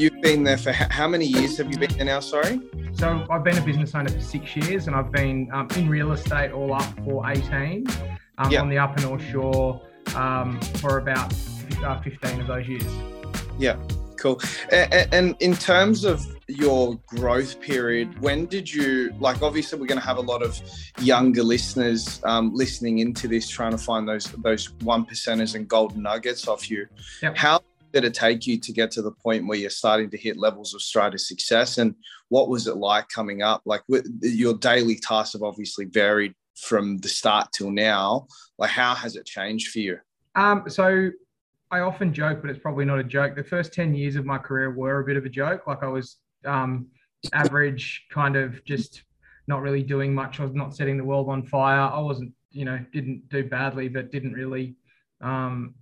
you've been there for how many years have you been there now? Sorry. So I've been a business owner for six years, and I've been um, in real estate all up for 18 um, on the Upper North Shore um, for about uh, 15 of those years. Yeah, cool. And, and in terms of your growth period, when did you like? Obviously, we're going to have a lot of younger listeners um, listening into this, trying to find those those one percenters and golden nuggets off you. Yep. How did it take you to get to the point where you're starting to hit levels of of success? And what was it like coming up? Like your daily tasks have obviously varied from the start till now. Like how has it changed for you? Um, so I often joke, but it's probably not a joke. The first 10 years of my career were a bit of a joke. Like I was um, average, kind of just not really doing much. I was not setting the world on fire. I wasn't, you know, didn't do badly, but didn't really um,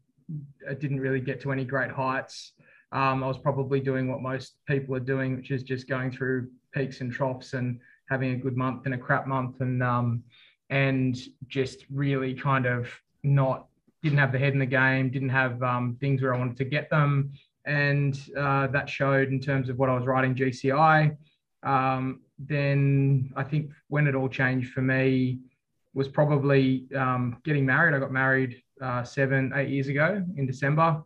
didn't really get to any great heights. Um, I was probably doing what most people are doing, which is just going through peaks and troughs and having a good month and a crap month, and um, and just really kind of not didn't have the head in the game, didn't have um, things where I wanted to get them, and uh, that showed in terms of what I was writing GCI. Um, then I think when it all changed for me was probably um, getting married. I got married uh, seven, eight years ago in December.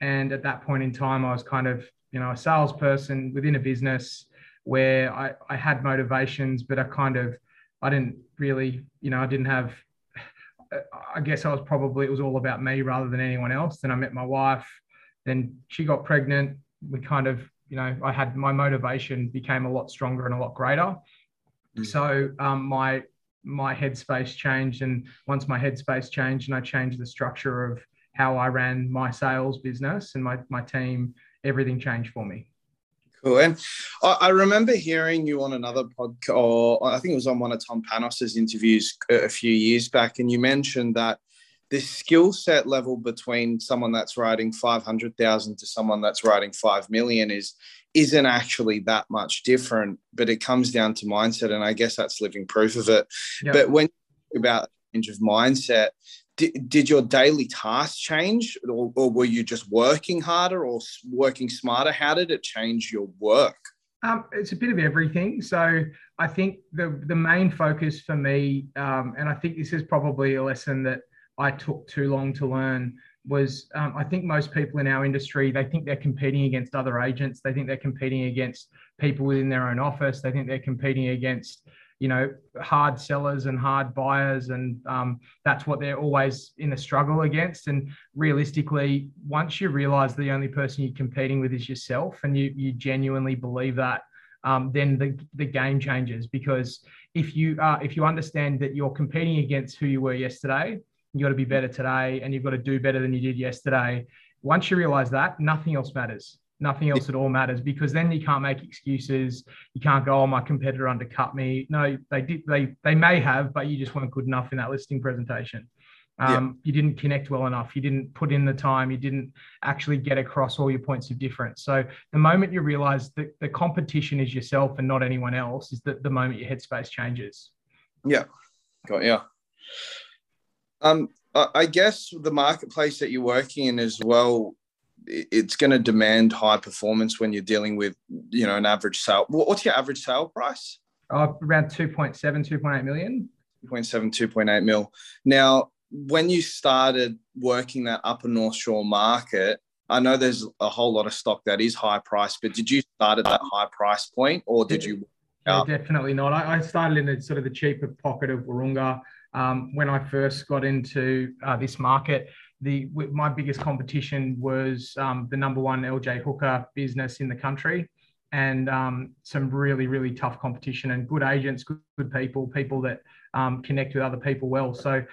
And at that point in time, I was kind of, you know, a salesperson within a business where I, I had motivations, but I kind of, I didn't really, you know, I didn't have, I guess I was probably, it was all about me rather than anyone else. Then I met my wife, then she got pregnant. We kind of, you know, I had my motivation became a lot stronger and a lot greater. Mm. So um, my my headspace changed. And once my headspace changed and I changed the structure of how I ran my sales business and my, my team, everything changed for me. Cool. And I remember hearing you on another podcast, or I think it was on one of Tom Panos's interviews a few years back, and you mentioned that this skill set level between someone that's writing 500,000 to someone that's writing 5 million is isn't actually that much different, but it comes down to mindset. And I guess that's living proof of it. Yep. But when you talk about change of mindset, did, did your daily tasks change or, or, were you just working harder or working smarter? How did it change your work? Um, it's a bit of everything. So I think the, the main focus for me, um, and I think this is probably a lesson that I took too long to learn, was um, I think most people in our industry they think they're competing against other agents. They think they're competing against people within their own office. They think they're competing against you know hard sellers and hard buyers, and um, that's what they're always in a struggle against. And realistically, once you realize the only person you're competing with is yourself, and you you genuinely believe that. Um, then the, the game changes because if you uh, if you understand that you're competing against who you were yesterday you got to be better today and you've got to do better than you did yesterday. Once you realize that, nothing else matters. Nothing else at all matters because then you can't make excuses. You can't go, "Oh, my competitor undercut me." No, they did. They they may have, but you just weren't good enough in that listing presentation. Um, yeah. You didn't connect well enough. You didn't put in the time. You didn't actually get across all your points of difference. So the moment you realize that the competition is yourself and not anyone else, is that the moment your headspace changes. Yeah, got yeah. Um, I guess the marketplace that you're working in as well, it's going to demand high performance when you're dealing with, you know, an average sale. What's your average sale price? Uh, around 2.7, 2.8 million. 2.7, 2.8 mil. Now, when you started working that upper North Shore market, I know there's a whole lot of stock that is high price, but did you start at that high price point or did you? Yeah, definitely not. I, started in the sort of the cheaper pocket of Wahroonga um, when I first got into uh, this market, the my biggest competition was um, the number one LJ Hooker business in the country, and um, some really really tough competition and good agents, good, good people, people that um, connect with other people well. So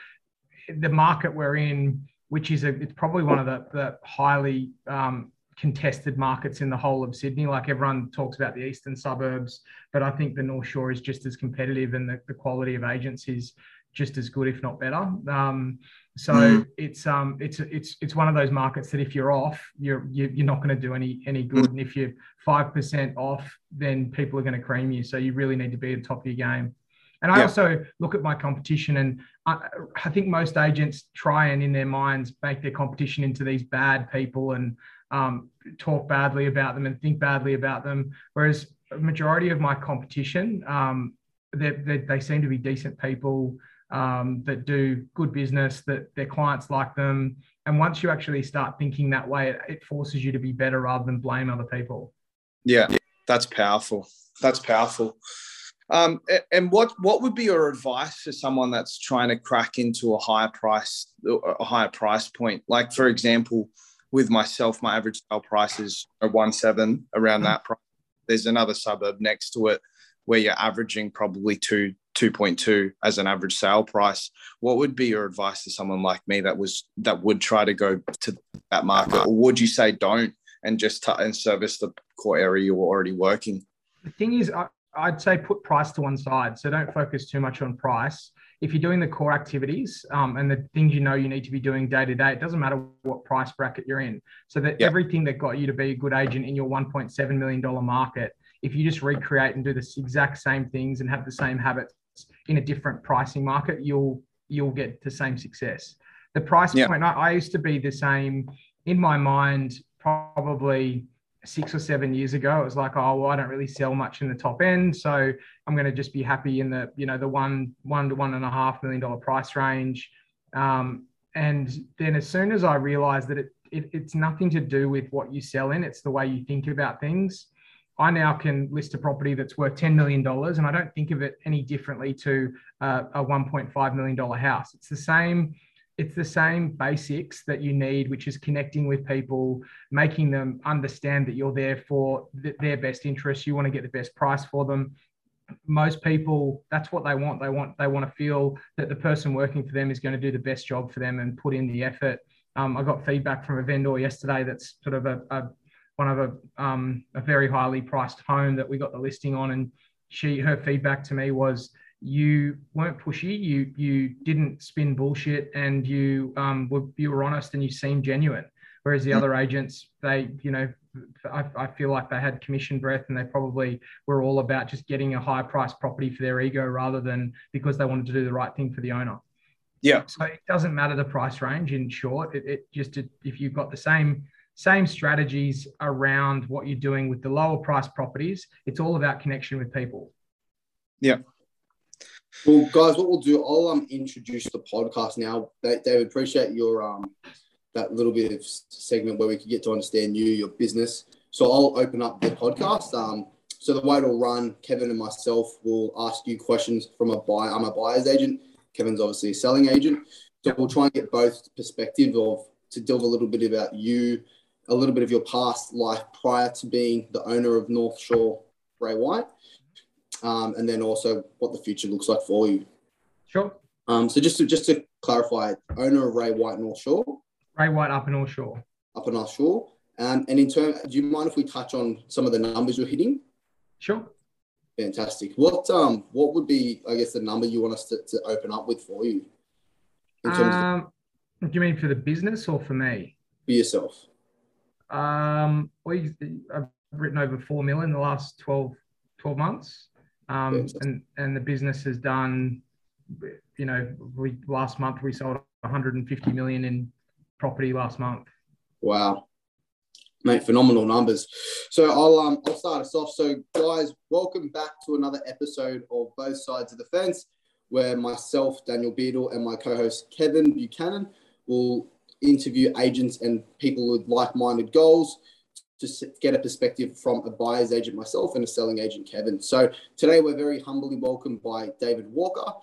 the market we're in, which is a, it's probably one of the, the highly um, contested markets in the whole of Sydney. Like everyone talks about the eastern suburbs, but I think the North Shore is just as competitive, and the, the quality of agents is just as good, if not better. Um, so mm. it's um, it's it's it's one of those markets that if you're off, you're you're not going to do any any good. And if you're five percent off, then people are going to cream you. So you really need to be at the top of your game. And I yeah. also look at my competition and I, I think most agents try and in their minds make their competition into these bad people and um, talk badly about them and think badly about them. Whereas a majority of my competition, um, they, they, they seem to be decent people um, that do good business, that their clients like them. And once you actually start thinking that way, it, it forces you to be better rather than blame other people. Yeah, that's powerful. That's powerful. Um, and what what would be your advice for someone that's trying to crack into a higher price a higher price point? Like for example, with myself, my average sale price is a one seven around that price. There's another suburb next to it where you're averaging probably two 2.2 as an average sale price what would be your advice to someone like me that was that would try to go to that market or would you say don't and just t- and service the core area you're already working the thing is I, i'd say put price to one side so don't focus too much on price if you're doing the core activities um, and the things you know you need to be doing day to day, it doesn't matter what price bracket you're in. So that yep. everything that got you to be a good agent in your $1.7 million market, if you just recreate and do the exact same things and have the same habits in a different pricing market, you'll you'll get the same success. The price yeah. point, I, I used to be the same in my mind, probably six or seven years ago. It was like, oh, well, I don't really sell much in the top end, so I'm going to just be happy in the you know the one one to one and a half million dollar price range. Um, and then as soon as I realized that it, it it's nothing to do with what you sell in, it's the way you think about things. I now can list a property that's worth $10 million and I don't think of it any differently to uh, a $1.5 million house. It's the same. It's the same basics that you need, which is connecting with people, making them understand that you're there for th- their best interests. You want to get the best price for them. Most people, that's what they want. They want they want to feel that the person working for them is going to do the best job for them and put in the effort. Um, I got feedback from a vendor yesterday that's sort of a, a one of a, um, a very highly priced home that we got the listing on, and she her feedback to me was you weren't pushy, you you didn't spin bullshit, and you um, were you were honest and you seemed genuine. Whereas the mm. other agents, they you know I, I, feel like they had commission breath and they probably were all about just getting a high price property for their ego rather than because they wanted to do the right thing for the owner. Yeah. So it doesn't matter the price range. In short, it, it just if you've got the same same strategies around what you're doing with the lower price properties. It's all about connection with people. Yeah. Well, guys, what we'll do, I'll um, introduce the podcast now. David, appreciate your um, that little bit of segment where we could get to understand you, your business. So I'll open up the podcast. Um, so the way it'll run, Kevin and myself will ask you questions from a buyer. I'm a buyer's agent. Kevin's obviously a selling agent. So we'll try and get both perspective of to delve a little bit about you, a little bit of your past life prior to being the owner of North Shore Ray White, um, and then also what the future looks like for you. Sure. Um, so just to just to clarify, owner of Ray White North Shore. Ray White Upper North Shore. Upper North Shore. Um, and in turn, do you mind if we touch on some of the numbers you're hitting? Sure. Fantastic. What um what would be I guess the number you want us to, to open up with for you? In terms um, of- do you mean for the business or for me? For yourself. Um, we I've written over four million in the last 12, 12 months, um, and and the business has done. You know, we last month we sold 150 million in property last month. Wow, mate, phenomenal numbers. So I'll um I'll start us off. So guys, welcome back to another episode of Both Sides of the Fence, where myself, Daniel Beadle, and my co-host Kevin Buchanan will interview agents and people with like-minded goals to get a perspective from a buyer's agent myself and a selling agent Kevin. So today we're very humbly welcomed by David Walker,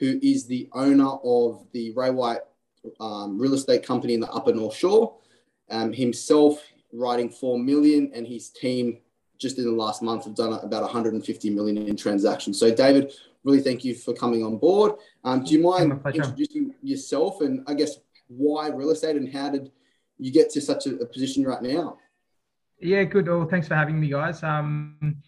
who is the owner of the Ray White um, real estate company in the Upper North Shore. Um, himself writing four million, and his team just in the last month have done about 150 million in transactions. So David, really thank you for coming on board. Um, do you mind introducing yourself and I guess why real estate and how did you get to such a, a position right now? Yeah, good. Well, thanks for having me, guys. Um,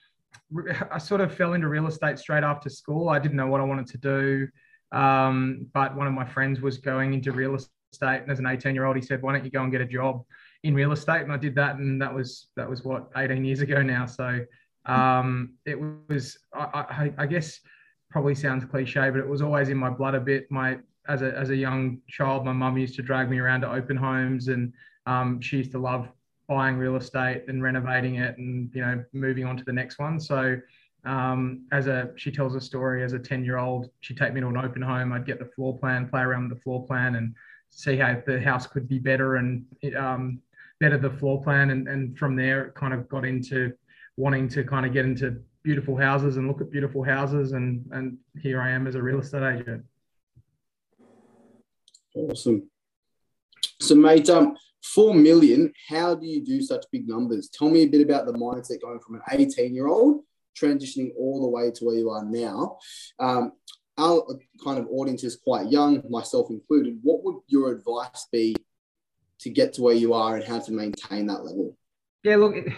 I sort of fell into real estate straight after school. I didn't know what I wanted to do, um, but one of my friends was going into real estate, and as an 18 year old, he said, "Why don't you go and get a job in real estate?" And I did that, and that was that was what 18 years ago now. So um, it was, I, I, I guess, probably sounds cliche, but it was always in my blood a bit. My as a as a young child, my mum used to drag me around to open homes, and um, she used to love buying real estate and renovating it, and you know moving on to the next one. So um, as a she tells a story as a 10 year old she'd take me to an open home i'd get the floor plan play around with the floor plan and see how the house could be better and um, better the floor plan and, and from there it kind of got into wanting to kind of get into beautiful houses and look at beautiful houses and and here i am as a real estate agent awesome so mate um four million how do you do such big numbers tell me a bit about the mindset going from an 18 year old transitioning all the way to where you are now. Um, our kind of audience is quite young, myself included. What would your advice be to get to where you are and how to maintain that level? Yeah, look, it,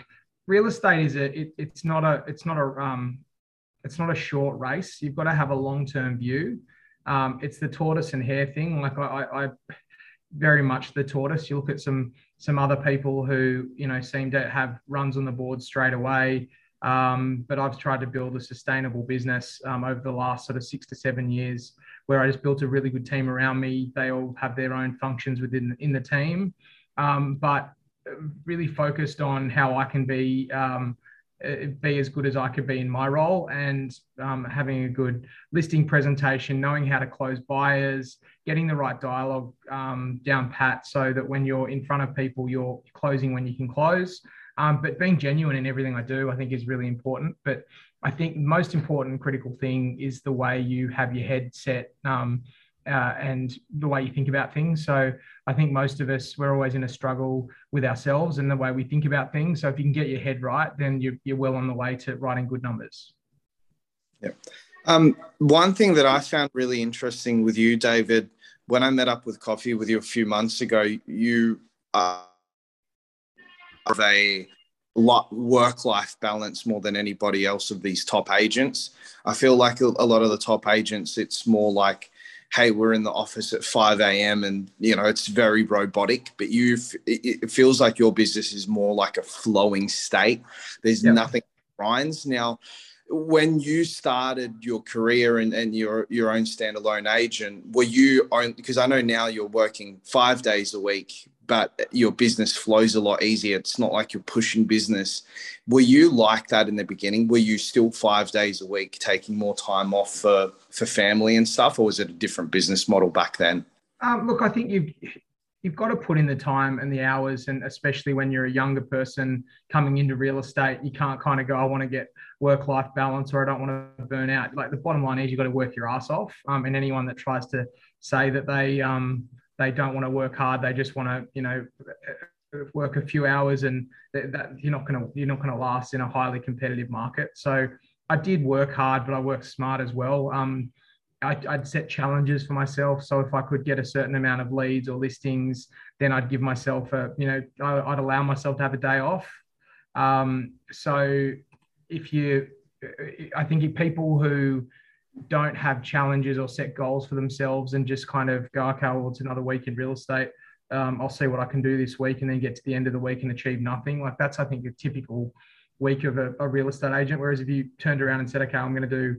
real estate is a it, it's not a it's not a um it's not a short race. You've got to have a long term view. Um, it's the tortoise and hare thing. Like I, I, I very much the tortoise. You look at some some other people who you know seem to have runs on the board straight away. Um, but I've tried to build a sustainable business um, over the last sort of six to seven years, where I just built a really good team around me. They all have their own functions within in the team, um, but really focused on how I can be um, be as good as I could be in my role, and um, having a good listing presentation, knowing how to close buyers, getting the right dialogue um, down pat, so that when you're in front of people, you're closing when you can close. Um, but being genuine in everything I do, I think, is really important. But I think most important critical thing is the way you have your head set um, uh, and the way you think about things. So I think most of us, we're always in a struggle with ourselves and the way we think about things. So if you can get your head right, then you're, you're well on the way to writing good numbers. Yeah. Um, one thing that I found really interesting with you, David, when I met up with coffee with you a few months ago, you of a work life balance more than anybody else of these top agents. I feel like a lot of the top agents, it's more like, hey, we're in the office at 5 a.m. and, you know, it's very robotic, but you, it feels like your business is more like a flowing state. There's yep. nothing grinds. Now, when you started your career and, and your your own standalone agent, were you on because I know now you're working five days a week, but your business flows a lot easier. It's not like you're pushing business. Were you like that in the beginning? Were you still five days a week taking more time off for, for family and stuff, or was it a different business model back then? Um, look, I think you've you've got to put in the time and the hours, and especially when you're a younger person coming into real estate, you can't kind of go, I want to get work life balance or I don't want to burn out. Like the bottom line is you've got to work your ass off. Um, and anyone that tries to say that they um, they don't want to work hard. They just want to, you know, work a few hours, and that, that you're not going to you're not going to last in a highly competitive market. So I did work hard, but I worked smart as well. Um, I, would set challenges for myself. So if I could get a certain amount of leads or listings, then I'd give myself a, you know, I'd allow myself to have a day off. Um, so if you, I think if people who don't have challenges or set goals for themselves and just kind of go, okay, well, it's another week in real estate. Um, I'll see what I can do this week and then get to the end of the week and achieve nothing. Like that's, I think, a typical week of a, a real estate agent. Whereas if you turned around and said, okay, I'm going to do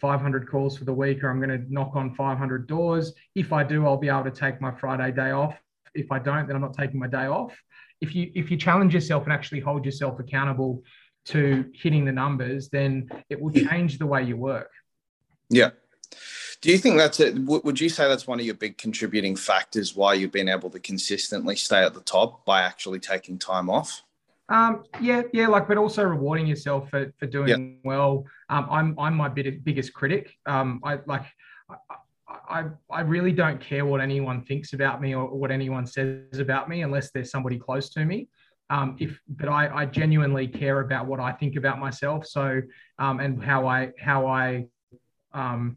500 calls for the week or I'm going to knock on 500 doors. If I do, I'll be able to take my Friday day off. If I don't, then I'm not taking my day off. If you if you challenge yourself and actually hold yourself accountable to hitting the numbers, then it will change the way you work. Yeah. Do you think that's it? Would you say that's one of your big contributing factors why you've been able to consistently stay at the top by actually taking time off? Um, yeah, yeah, like, but also rewarding yourself for, for doing well. Um, I'm, I'm my bit, biggest critic. Um, I like, I, I, I really don't care what anyone thinks about me or what anyone says about me unless there's somebody close to me. Um, if but I, I genuinely care about what I think about myself. So um, and how I how I um,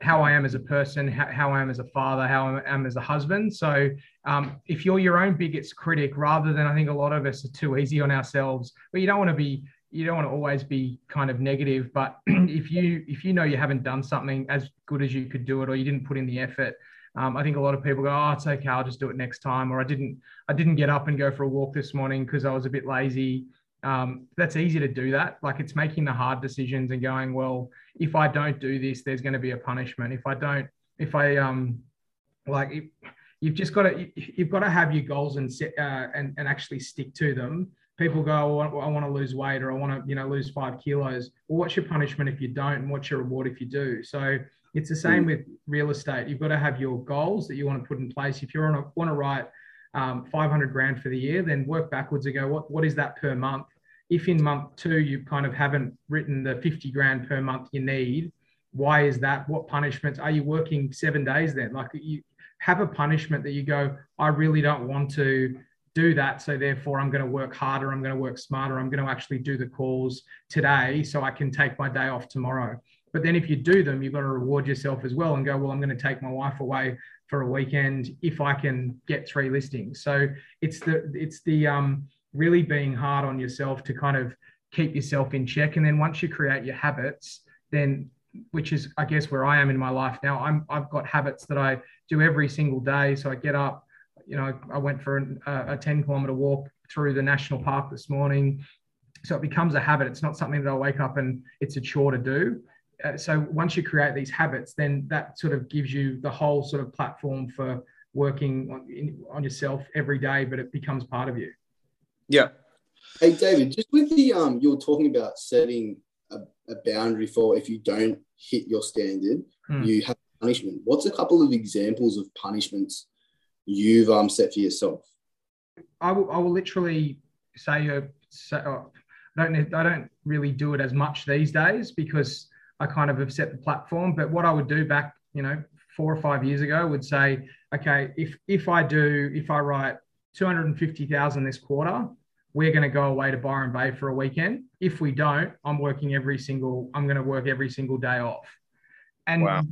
how I am as a person, how, how, I am as a father, how I am as a husband. So um, if you're your own biggest critic, rather than I think a lot of us are too easy on ourselves, but you don't want to be you don't want to always be kind of negative but if you if you know you haven't done something as good as you could do it or you didn't put in the effort um, i think a lot of people go oh it's okay i'll just do it next time or i didn't i didn't get up and go for a walk this morning because i was a bit lazy um, that's easy to do that. Like it's making the hard decisions and going, well, if I don't do this, there's going to be a punishment. If I don't, if I um, like you've just got to you've got to have your goals and set uh, and and actually stick to them. People go, oh, I want to lose weight or I want to you know lose five kilos. Well, what's your punishment if you don't, and what's your reward if you do? So it's the same mm. with real estate. You've got to have your goals that you want to put in place. If you want to want to write um, 500 grand for the year, then work backwards and go, what what is that per month? If in month two you kind of haven't written the 50 grand per month you need, why is that? What punishments are you working seven days then? Like you have a punishment that you go, I really don't want to do that. So therefore, I'm going to work harder. I'm going to work smarter. I'm going to actually do the calls today so I can take my day off tomorrow. But then if you do them, you've got to reward yourself as well and go, well, I'm going to take my wife away for a weekend if I can get three listings. So it's the it's the um, really being hard on yourself to kind of keep yourself in check. And then once you create your habits, then which is I guess where I am in my life now. I'm I've got habits that I do every single day. So I get up, you know, I went for an, a 10 kilometer walk through the national park this morning. So it becomes a habit. It's not something that I wake up and it's a chore to do. Uh, so once you create these habits, then that sort of gives you the whole sort of platform for working on, in, on yourself every day, but it becomes part of you. Yeah. Hey David, just with the um, you're talking about setting a, a boundary for if you don't hit your standard, mm. you have punishment. What's a couple of examples of punishments you've um, set for yourself? I will, I will literally say, uh, say uh, I don't I don't really do it as much these days because I kind of have set the platform. But what I would do back, you know, four or five years ago would say, okay, if if I do, if I write 250,000 this quarter, we're going to go away to Byron Bay for a weekend. If we don't, I'm working every single, I'm going to work every single day off. And wow.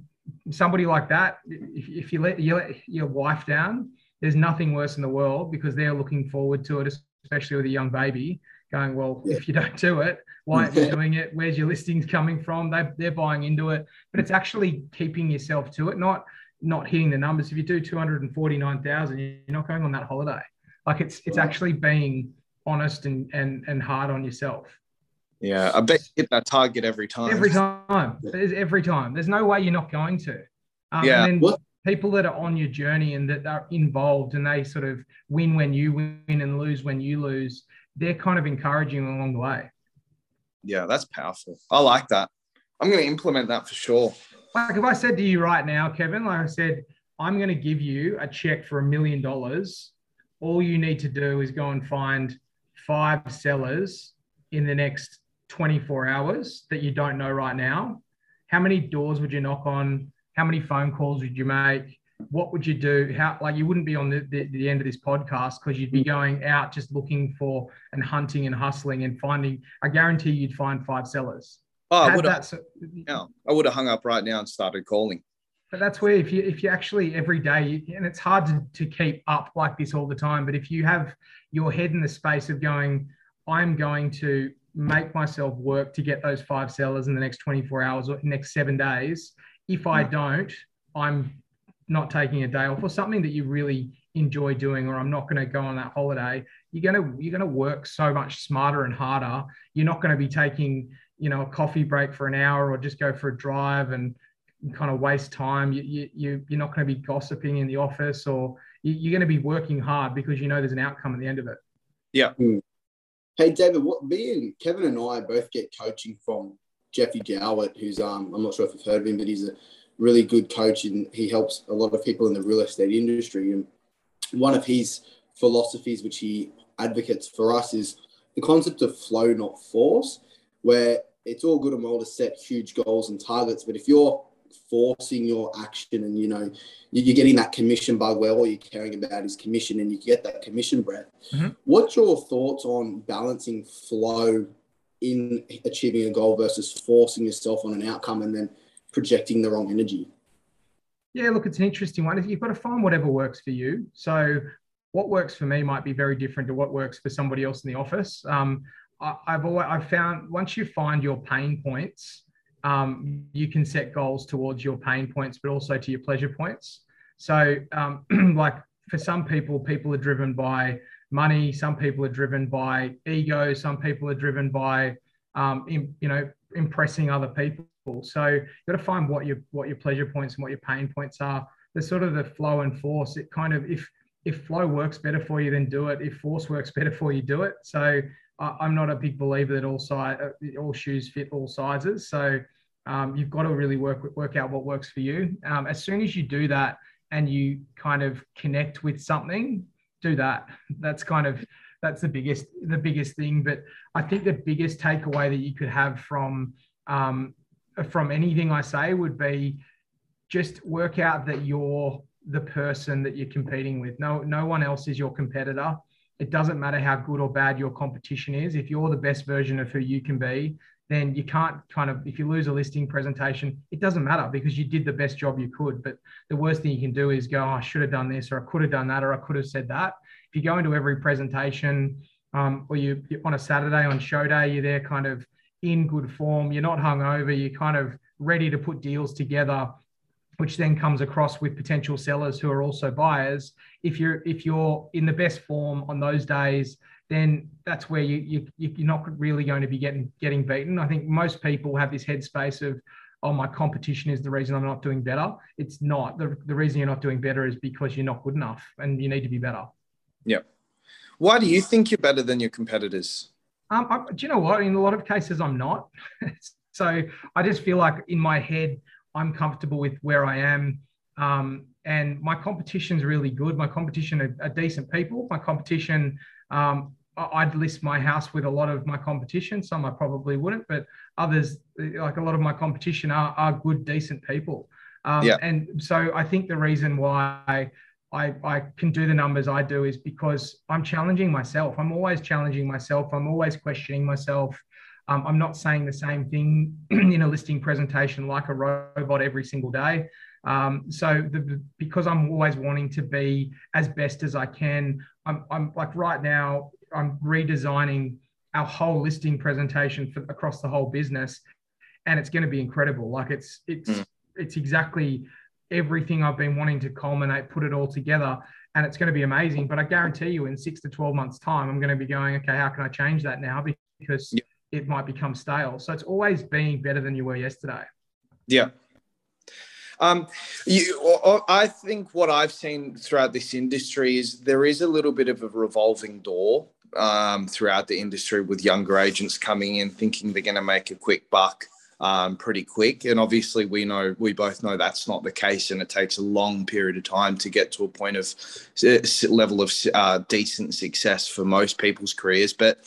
somebody like that, if, if you, let, you let your wife down, there's nothing worse in the world because they're looking forward to it, especially with a young baby going, well, yeah. if you don't do it, why aren't you doing it? Where's your listings coming from? They, they're buying into it, but it's actually keeping yourself to it, not not hitting the numbers. If you do 249,000, you're not going on that holiday. Like it's it's actually being honest and and and hard on yourself. Yeah, I bet you hit that target every time. Every time. There's every time. There's no way you're not going to. Um, yeah. And then people that are on your journey and that are involved and they sort of win when you win and lose when you lose, they're kind of encouraging along the way. Yeah, that's powerful. I like that. I'm going to implement that for sure. Like if I said to you right now, Kevin, like I said, I'm going to give you a check for a million dollars. All you need to do is go and find five sellers in the next 24 hours that you don't know right now, how many doors would you knock on? How many phone calls would you make? What would you do? How like you wouldn't be on the, the, the end of this podcast because you'd be going out just looking for and hunting and hustling and finding. I guarantee you'd find five sellers. Oh, I would have. Yeah, I would have hung up right now and started calling. But that's where if you if you actually every day and it's hard to, to keep up like this all the time. But if you have your head in the space of going, I'm going to make myself work to get those five sellers in the next 24 hours or next seven days. If I hmm. don't, I'm not taking a day off or something that you really enjoy doing, or I'm not going to go on that holiday. You're going to you're going to work so much smarter and harder. You're not going to be taking you know a coffee break for an hour or just go for a drive and kind of waste time. You, you, you you're not going to be gossiping in the office or you're going to be working hard because you know there's an outcome at the end of it. Yeah. Mm. Hey David, what me and Kevin and I both get coaching from Jeffy Jowett, who's um I'm not sure if you've heard of him, but he's a really good coach and he helps a lot of people in the real estate industry. And one of his philosophies, which he advocates for us, is the concept of flow, not force, where it's all good and well to set huge goals and targets, but if you're forcing your action and you know you're getting that commission bug where all you're caring about is commission and you get that commission breath mm-hmm. what's your thoughts on balancing flow in achieving a goal versus forcing yourself on an outcome and then projecting the wrong energy? Yeah look it's an interesting one. You've got to find whatever works for you. So what works for me might be very different to what works for somebody else in the office. Um, I, have always I've found once you find your pain points um, you can set goals towards your pain points, but also to your pleasure points. So, um, like for some people, people are driven by money. Some people are driven by ego. Some people are driven by, um, in, you know, impressing other people. So you got to find what your what your pleasure points and what your pain points are. the sort of the flow and force. It kind of if if flow works better for you, then do it. If force works better for you, do it. So I'm not a big believer that all size uh, all shoes fit all sizes. So um, you've got to really work work out what works for you. Um, as soon as you do that and you kind of connect with something, do that. That's kind of that's the biggest the biggest thing. But I think the biggest takeaway that you could have from um, from anything I say would be just work out that you're the person that you're competing with. No, no one else is your competitor. It doesn't matter how good or bad your competition is. If you're the best version of who you can be, then you can't kind of if you lose a listing presentation it doesn't matter because you did the best job you could but the worst thing you can do is go oh, i should have done this or i could have done that or i could have said that if you go into every presentation um, or you on a saturday on show day you're there kind of in good form you're not hungover you're kind of ready to put deals together which then comes across with potential sellers who are also buyers if you're if you're in the best form on those days then that's where you, you you're not really going to be getting getting beaten. I think most people have this headspace of, oh, my competition is the reason I'm not doing better. It's not. The, the reason you're not doing better is because you're not good enough and you need to be better. Yeah. Why do you think you're better than your competitors? Um, I, do you know what? In a lot of cases, I'm not. so I just feel like in my head, I'm comfortable with where I am. Um, and my competition's really good. My competition are, are decent people. My competition um, I'd list my house with a lot of my competition. Some I probably wouldn't, but others, like a lot of my competition, are, are good, decent people. Um, yeah. And so I think the reason why I, I can do the numbers I do is because I'm challenging myself. I'm always challenging myself. I'm always questioning myself. Um, I'm not saying the same thing in a listing presentation like a robot every single day. Um, so the, because I'm always wanting to be as best as I can, I'm, I'm like right now I'm redesigning our whole listing presentation for across the whole business, and it's going to be incredible. Like it's it's mm. it's exactly everything I've been wanting to culminate, put it all together, and it's going to be amazing. But I guarantee you, in six to twelve months' time, I'm going to be going, okay, how can I change that now? Because. It might become stale. So it's always being better than you were yesterday. Yeah. Um, you, I think what I've seen throughout this industry is there is a little bit of a revolving door um, throughout the industry with younger agents coming in thinking they're going to make a quick buck um, pretty quick. And obviously, we know we both know that's not the case, and it takes a long period of time to get to a point of level of uh, decent success for most people's careers. But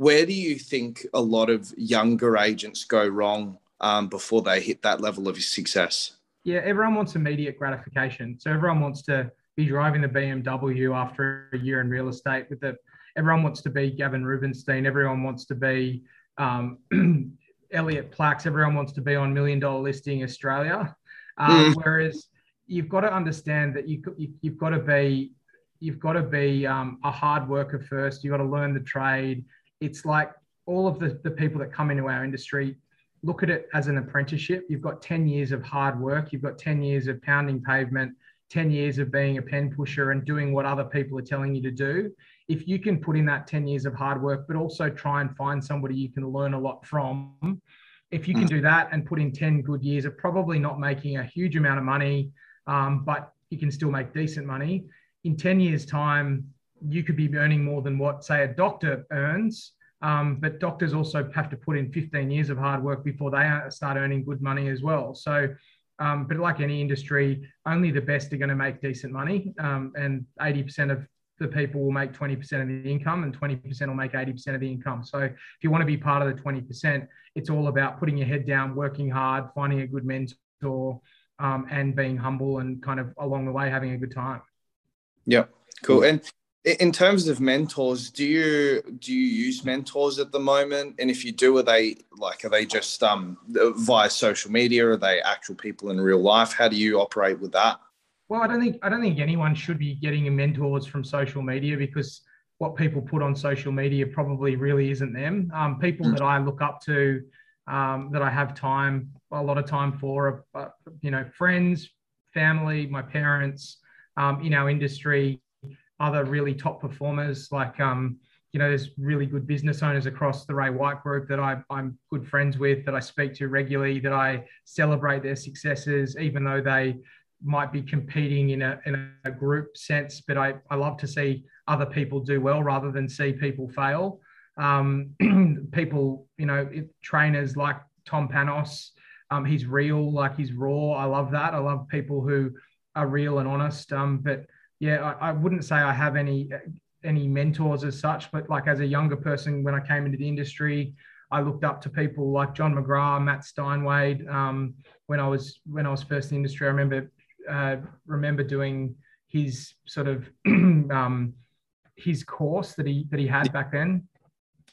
where do you think a lot of younger agents go wrong um, before they hit that level of success? Yeah, everyone wants immediate gratification. So everyone wants to be driving the BMW after a year in real estate with the everyone wants to be Gavin Rubinstein. Everyone wants to be um, Elliot Plax. Everyone wants to be on Million Dollar Listing Australia. Um, mm. Whereas you've got to understand that you, you have got to be you've got to be um, a hard worker first. You've got to learn the trade. It's like all of the, the people that come into our industry look at it as an apprenticeship. You've got 10 years of hard work. You've got 10 years of pounding pavement, 10 years of being a pen pusher and doing what other people are telling you to do if you can put in that 10 years of hard work, but also try and find somebody you can learn a lot from, if you can do that and put in 10 good years of probably not making a huge amount of money, um, but you can still make decent money, in 10 years' time, you could be earning more than what, say, a doctor earns. Um, but doctors also have to put in 15 years of hard work before they start earning good money as well. So, um, but like any industry, only the best are going to make decent money. Um, and 80% of the people will make 20% of the income and 20% will make 80% of the income. So if you want to be part of the 20%, it's all about putting your head down, working hard, finding a good mentor, um, and being humble and kind of along the way having a good time. Yeah, cool. And in terms of mentors, do you do you use mentors at the moment? And if you do, are they like are they just um, via social media? Are they actual people in real life? How do you operate with that? Well, I don't think I don't think anyone should be getting mentors from social media because what people put on social media probably really isn't them. Um, people mm. that I look up to, um, that I have time, a lot of time for, uh, you know, friends, family, my parents, um, in our industry, other really top performers like, um, you know, there's really good business owners across the Ray White group that I, I'm good friends with, that I speak to regularly, that I celebrate their successes, even though they might be competing in a, in a group sense, but I, I love to see other people do well rather than see people fail. Um, people, you know, trainers like Tom Panos, um, he's real, like he's raw. I love that. I love people who are real and honest. Um, but yeah, I, I wouldn't say I have any any mentors as such, but like as a younger person, when I came into the industry, I looked up to people like John McGrath, Matt Steinwade. Um, when I was when I was first in the industry, I remember uh, remember doing his sort of um, his course that he that he had back then.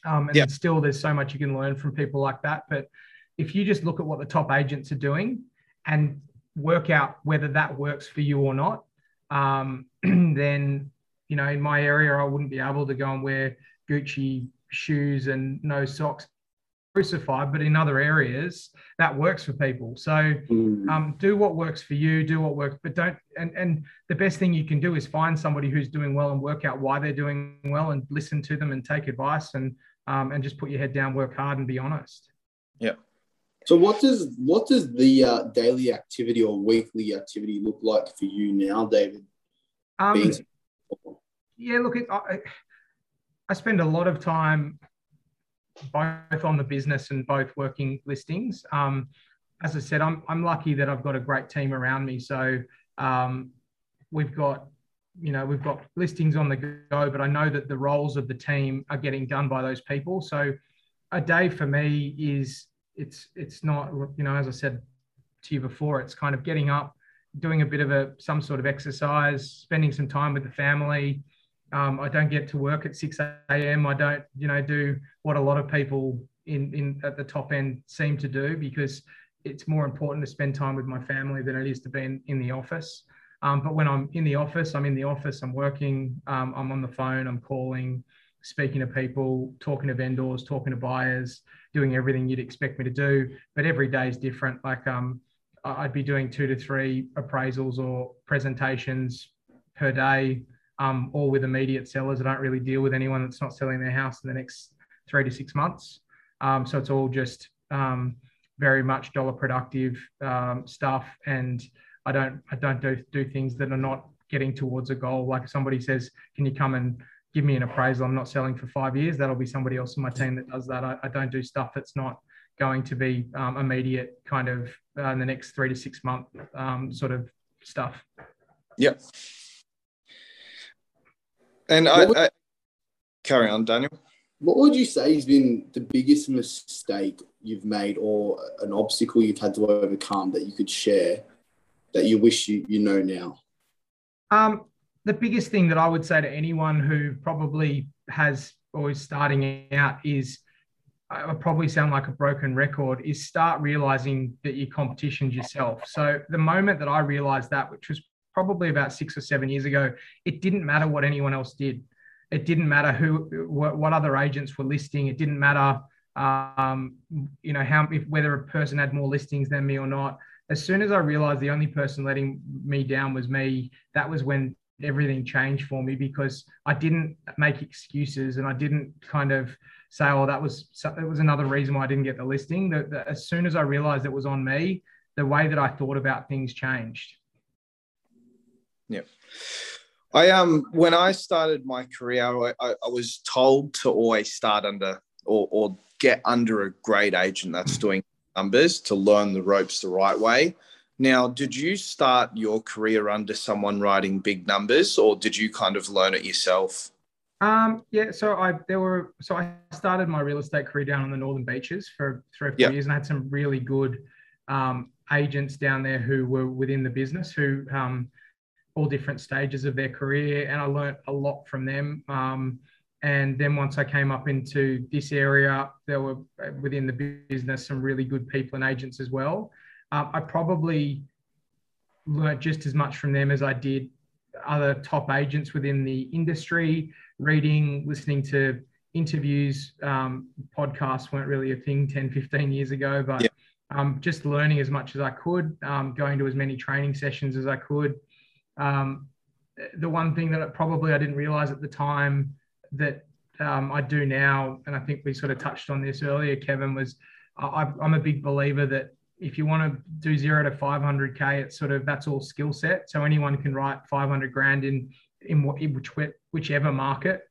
Um, and still, there's so much you can learn from people like that. But if you just look at what the top agents are doing and work out whether that works for you or not, um, then you know in my area I wouldn't be able to go and wear Gucci shoes and no socks crucified, but in other areas that works for people. So mm. um, do what works for you, do what works, but don't. And and the best thing you can do is find somebody who's doing well and work out why they're doing well and listen to them and take advice and um, and just put your head down, work hard, and be honest. Yeah. So what does what does the uh, daily activity or weekly activity look like for you now, David? Um, yeah, look, it, I, I spend a lot of time both on the business and both working listings. Um, as I said, I'm, I'm lucky that I've got a great team around me. So um, we've got, you know, we've got listings on the go, but I know that the roles of the team are getting done by those people. So a day for me is it's it's not, you know, as I said to you before, it's kind of getting up, doing a bit of a some sort of exercise, spending some time with the family, um, I don't get to work at 6 a.m. I don't, you know, do what a lot of people in, in at the top end seem to do because it's more important to spend time with my family than it is to be in, in the office. Um, but when I'm in the office, I'm in the office, I'm working, um, I'm on the phone, I'm calling, speaking to people, talking to vendors, talking to buyers, doing everything you'd expect me to do. But every day is different. Like um, I'd be doing two to three appraisals or presentations per day um, or with immediate sellers. I don't really deal with anyone that's not selling their house in the next three to six months. Um, so it's all just um, very much dollar productive um, stuff, and I don't I don't do do things that are not getting towards a goal. Like somebody says, "Can you come and give me an appraisal?" I'm not selling for five years. That'll be somebody else in my team that does that. I, I don't do stuff that's not going to be um, immediate, kind of uh, in the next three to six month um, sort of stuff. Yep. And I, would, I, carry on, Daniel. What would you say has been the biggest mistake you've made or an obstacle you've had to overcome that you could share that you wish you, you know now? Um, the biggest thing that I would say to anyone who probably has or is starting out is I probably sound like a broken record is start realizing that your competition's yourself. So the moment that I realized that, which was probably about six or seven years ago, it didn't matter what anyone else did. It didn't matter who, what, what other agents were listing. It didn't matter, um, you know, how if whether a person had more listings than me or not. As soon as I realized the only person letting me down was me, that was when everything changed for me because I didn't make excuses and I didn't kind of say, "Oh, that was it was another reason why I didn't get the listing." That as soon as I realized it was on me, the way that I thought about things changed. Yeah. I um when I started my career, I, I, I was told to always start under or, or get under a great agent that's doing numbers to learn the ropes the right way. Now, did you start your career under someone writing big numbers, or did you kind of learn it yourself? Um, yeah, so I there were so I started my real estate career down on the northern beaches for three or four yep. years, and I had some really good um, agents down there who were within the business who um, all different stages of their career, and I learnt a lot from them. Um, and then once I came up into this area, there were uh, within the business some really good people and agents as well. Um, I probably learnt just as much from them as I did other top agents within the industry. Reading, listening to interviews, um, podcasts weren't really a thing 10, 15 years ago, but yeah. um, just learning as much as I could, um, going to as many training sessions as I could, um, the one thing that probably I didn't realize at the time that um, I do now, and I think we sort of touched on this earlier, Kevin, was I, am a big believer that if you want to do zero to 500k, it's sort of that's all skill set. So anyone can write 500 grand in in, which whichever market.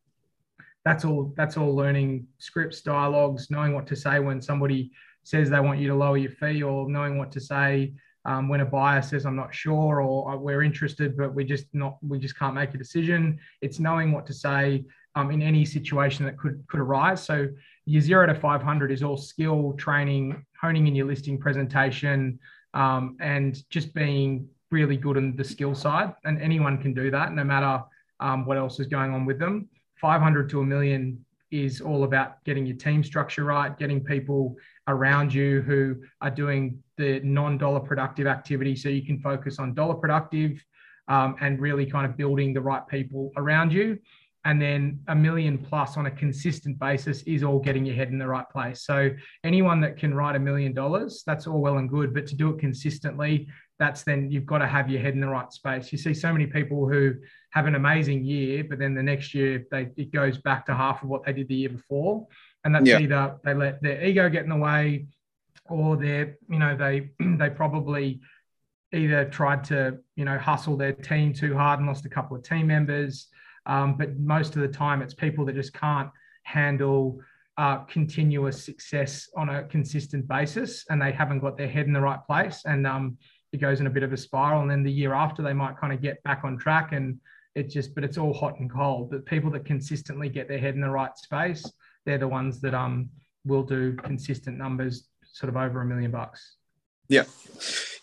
That's all. That's all learning scripts, dialogues, knowing what to say when somebody says they want you to lower your fee, or knowing what to say um, when a buyer says I'm not sure, or we're interested but we just not we just can't make a decision. It's knowing what to say um, in any situation that could could arise. So your zero to 500 is all skill training, honing in your listing presentation, um, and just being really good on the skill side. And anyone can do that, no matter um, what else is going on with them. 500 to a million is all about getting your team structure right, getting people around you who are doing the non-dollar productive activity, so you can focus on dollar productive um, and really kind of building the right people around you and then a million plus on a consistent basis is all getting your head in the right place. So anyone that can write a million dollars, that's all well and good, but to do it consistently, that's then you've got to have your head in the right space. You see so many people who have an amazing year, but then the next year they it goes back to half of what they did the year before, and that's yeah. either they let their ego get in the way, or they're you know they they probably either tried to you know hustle their team too hard and lost a couple of team members um, but most of the time, it's people that just can't handle uh, continuous success on a consistent basis and they haven't got their head in the right place. And um, it goes in a bit of a spiral. And then the year after, they might kind of get back on track and it just, but it's all hot and cold. But people that consistently get their head in the right space, they're the ones that um, will do consistent numbers sort of over a million bucks. Yeah.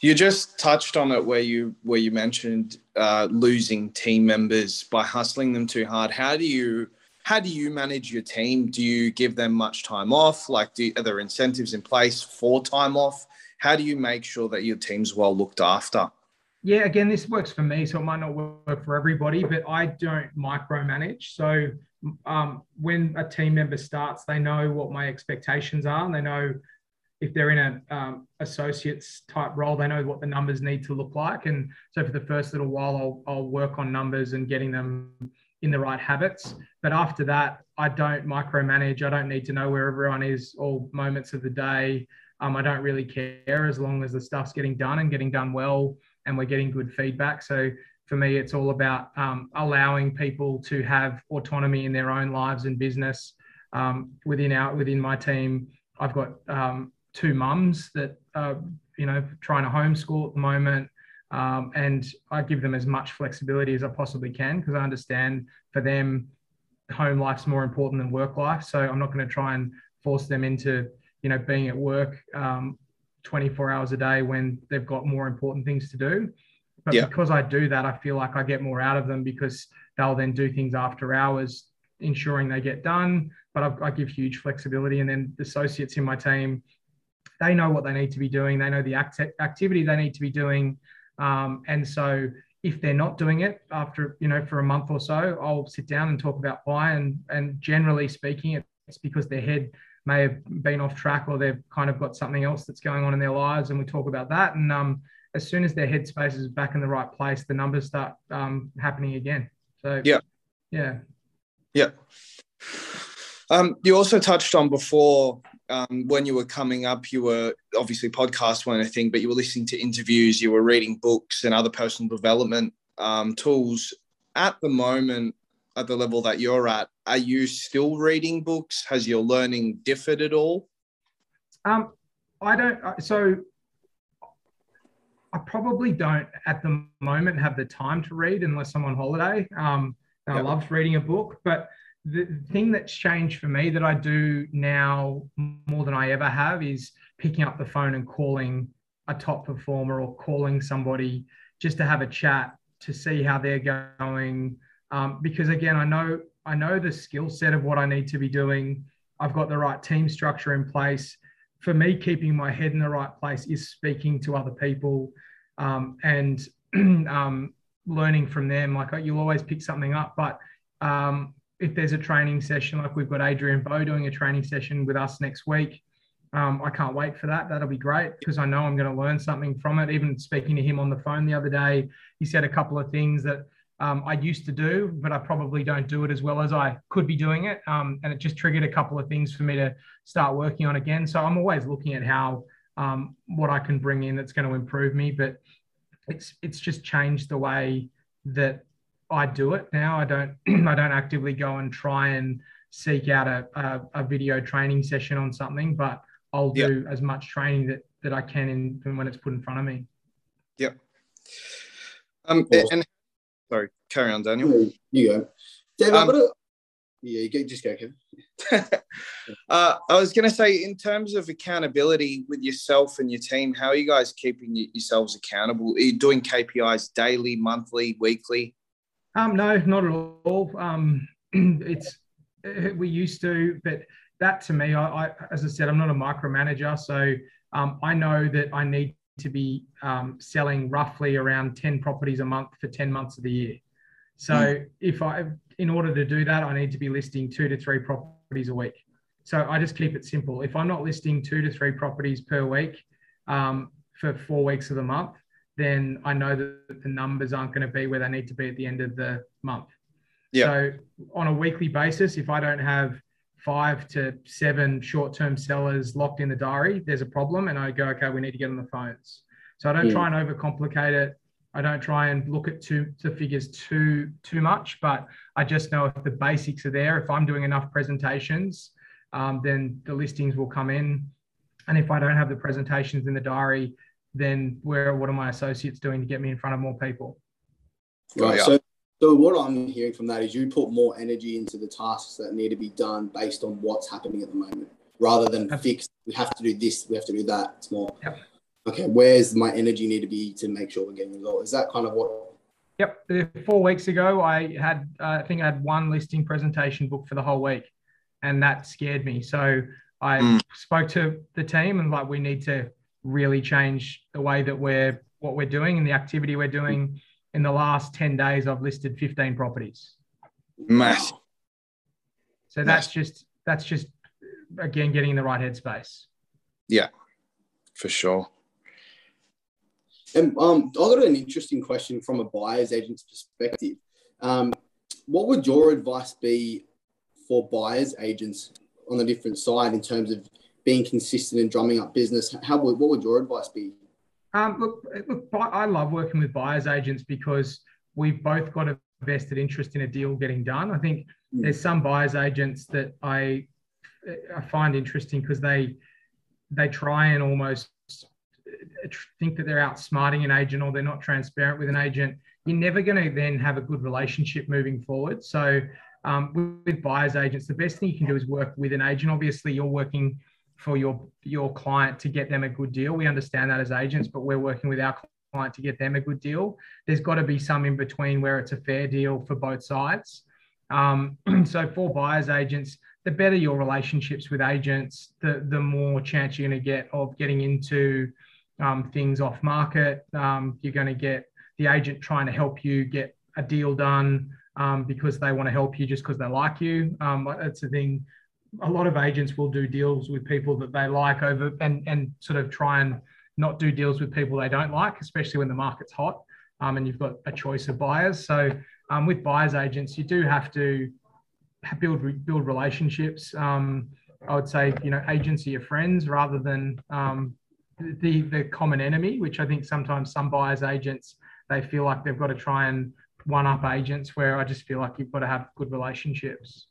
You just touched on it where you where you mentioned uh, losing team members by hustling them too hard. How do you how do you manage your team? Do you give them much time off? Like, do, are there incentives in place for time off? How do you make sure that your team's well looked after? Yeah, again, this works for me, so it might not work for everybody, but I don't micromanage. So um, when a team member starts, they know what my expectations are, and they know if they're in a um, associates type role, they know what the numbers need to look like. And so for the first little while, I'll, I'll work on numbers and getting them in the right habits. But after that, I don't micromanage. I don't need to know where everyone is all moments of the day. Um, I don't really care as long as the stuff's getting done and getting done well and we're getting good feedback. So for me, it's all about um, allowing people to have autonomy in their own lives and business. Um, within our within my team, I've got um, two mums that are, you know, trying to homeschool at the moment. Um, and I give them as much flexibility as I possibly can because I understand for them, home life's more important than work life. So I'm not going to try and force them into, you know, being at work um, 24 hours a day when they've got more important things to do. But yeah. because I do that, I feel like I get more out of them because they'll then do things after hours, ensuring they get done. But I, I give huge flexibility. And then the associates in my team, they know what they need to be doing. They know the act- activity they need to be doing. Um, and so if they're not doing it after, you know, for a month or so, I'll sit down and talk about why. And, and generally speaking, it's because their head may have been off track or they've kind of got something else that's going on in their lives. And we talk about that. And um, as soon as their headspace is back in the right place, the numbers start um, happening again. So, yeah. Yeah. Yeah. Um, you also touched on before um, when you were coming up, you were obviously podcast weren't a thing, but you were listening to interviews, you were reading books and other personal development um, tools. At the moment, at the level that you're at, are you still reading books? Has your learning differed at all? Um, I don't. Uh, so I probably don't at the moment have the time to read unless I'm on holiday. Um, yep. I love reading a book, but the thing that's changed for me that I do now more than I ever have is picking up the phone and calling a top performer or calling somebody just to have a chat to see how they're going. Um, because again, I know I know the skill set of what I need to be doing. I've got the right team structure in place. For me, keeping my head in the right place is speaking to other people um, and um, learning from them. Like you'll always pick something up, but um, if there's a training session, like we've got Adrian Bo doing a training session with us next week. Um, I can't wait for that. That'll be great because I know I'm going to learn something from it. Even speaking to him on the phone the other day, he said a couple of things that um, I used to do, but I probably don't do it as well as I could be doing it. Um, and it just triggered a couple of things for me to start working on again. So I'm always looking at how um, what I can bring in that's going to improve me. But it's it's just changed the way that I do it now. I don't I don't actively go and try and seek out a, a, a video training session on something, but I'll do as much training that that I can in when it's put in front of me. Yep. Um, and sorry, carry on, Daniel. You go, Dave. Um, a, yeah, you go, just go, Kevin. uh, I was going to say, in terms of accountability with yourself and your team, how are you guys keeping yourselves accountable? Are you doing KPIs daily, monthly, weekly? Um, no, not at all. Um, it's we used to, but that to me, I, I, as I said, I'm not a micromanager, so um, I know that I need to be um, selling roughly around 10 properties a month for 10 months of the year. So mm. if I, in order to do that, I need to be listing two to three properties a week. So I just keep it simple. If I'm not listing two to three properties per week um, for four weeks of the month, then I know that the numbers aren't going to be where they need to be at the end of the month. Yeah. So on a weekly basis, if I don't have five to seven short-term sellers locked in the diary, there's a problem, and I go, okay, we need to get on the phones. So I don't yeah. try and overcomplicate it. I don't try and look at two the figures too too much, but I just know if the basics are there. If I'm doing enough presentations, um, then the listings will come in. And if I don't have the presentations in the diary, then where what are my associates doing to get me in front of more people? Right. So, so what I'm hearing from that is you put more energy into the tasks that need to be done based on what's happening at the moment, rather than fix. We have to do this. We have to do that. It's more. Yep. Okay, where's my energy need to be to make sure we're getting a result? Is that kind of what? Yep. Four weeks ago, I had uh, I think I had one listing presentation booked for the whole week, and that scared me. So I mm. spoke to the team and like we need to really change the way that we're what we're doing and the activity we're doing. In the last 10 days, I've listed 15 properties. Massive. So that's just that's just again getting in the right headspace. Yeah, for sure. And um, I got an interesting question from a buyer's agent's perspective. Um, what would your advice be for buyers agents on the different side in terms of being consistent and drumming up business. How would what would your advice be? Um, look, look, I love working with buyers agents because we've both got a vested interest in a deal getting done. I think mm. there's some buyers agents that I I find interesting because they they try and almost think that they're outsmarting an agent or they're not transparent with an agent. You're never going to then have a good relationship moving forward. So um, with, with buyers agents, the best thing you can do is work with an agent. Obviously, you're working for your your client to get them a good deal. We understand that as agents, but we're working with our client to get them a good deal. There's got to be some in between where it's a fair deal for both sides. Um, so for buyers agents, the better your relationships with agents, the the more chance you're going to get of getting into um, things off market. Um, you're going to get the agent trying to help you get a deal done um, because they want to help you just because they like you. Um, that's the thing a lot of agents will do deals with people that they like over and, and sort of try and not do deals with people they don't like, especially when the market's hot um, and you've got a choice of buyers. So um, with buyers agents, you do have to build build relationships. Um, I would say you know agents are your friends rather than um, the the common enemy, which I think sometimes some buyers agents they feel like they've got to try and one up agents. Where I just feel like you've got to have good relationships.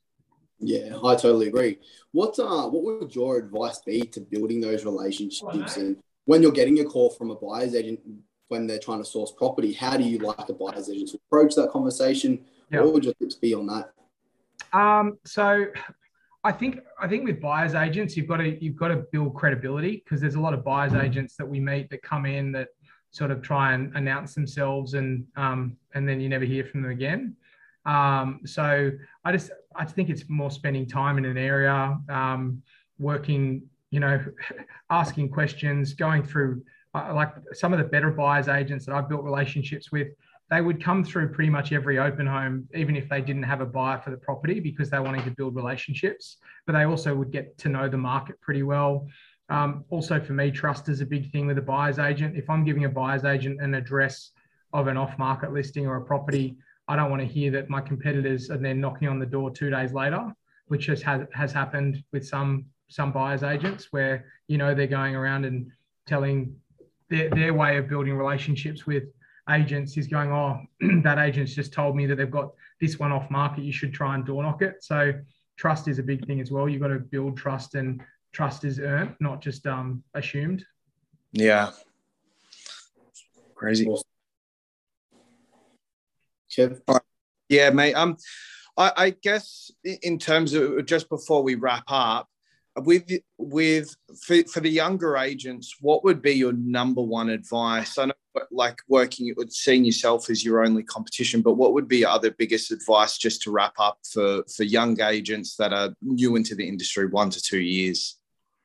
Yeah, I totally agree. What uh, what would your advice be to building those relationships? And when you're getting a call from a buyer's agent when they're trying to source property, how do you like a buyer's agent to approach that conversation? What would your tips be on that? Um, so I think I think with buyers agents, you've got to you've got to build credibility because there's a lot of buyers agents that we meet that come in that sort of try and announce themselves and um, and then you never hear from them again. Um, so I just I think it's more spending time in an area, um, working, you know, asking questions, going through uh, like some of the better buyers agents that I've built relationships with. They would come through pretty much every open home, even if they didn't have a buyer for the property, because they wanted to build relationships. But they also would get to know the market pretty well. Um, also, for me, trust is a big thing with a buyer's agent. If I'm giving a buyer's agent an address of an off-market listing or a property, I don't want to hear that my competitors are then knocking on the door two days later, which has has, has happened with some some buyers agents where you know they're going around and telling their, their way of building relationships with agents is going, oh, that agent's just told me that they've got this one off market. You should try and door knock it. So trust is a big thing as well. You've got to build trust, and trust is earned, not just um, assumed. Yeah. Crazy. Kev? Yeah, mate. Um, I, I guess in terms of just before we wrap up, with with for, for the younger agents, what would be your number one advice? I know, like working, seeing yourself as your only competition, but what would be other biggest advice just to wrap up for for young agents that are new into the industry, one to two years?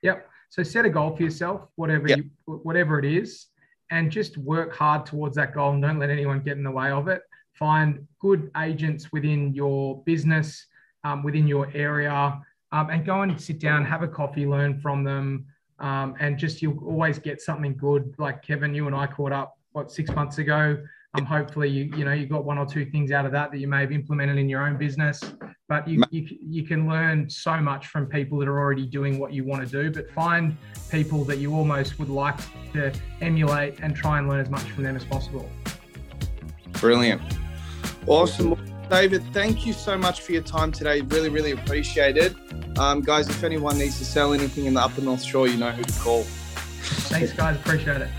Yep. So set a goal for yourself, whatever yep. you, whatever it is, and just work hard towards that goal, and don't let anyone get in the way of it. Find good agents within your business, um, within your area um, and go and sit down, have a coffee, learn from them, um, and just you'll always get something good. Like Kevin, you and I caught up what six months ago. Um, hopefully you you know you got one or two things out of that that you may have implemented in your own business. But you you, you can learn so much from people that are already doing what you want to do. But find people that you almost would like to emulate and try and learn as much from them as possible. Brilliant, awesome. David, thank you so much for your time today. Really, really appreciate it. Um, guys, if anyone needs to sell anything in the Upper North Shore, you know who to call. Thanks, guys. Appreciate it.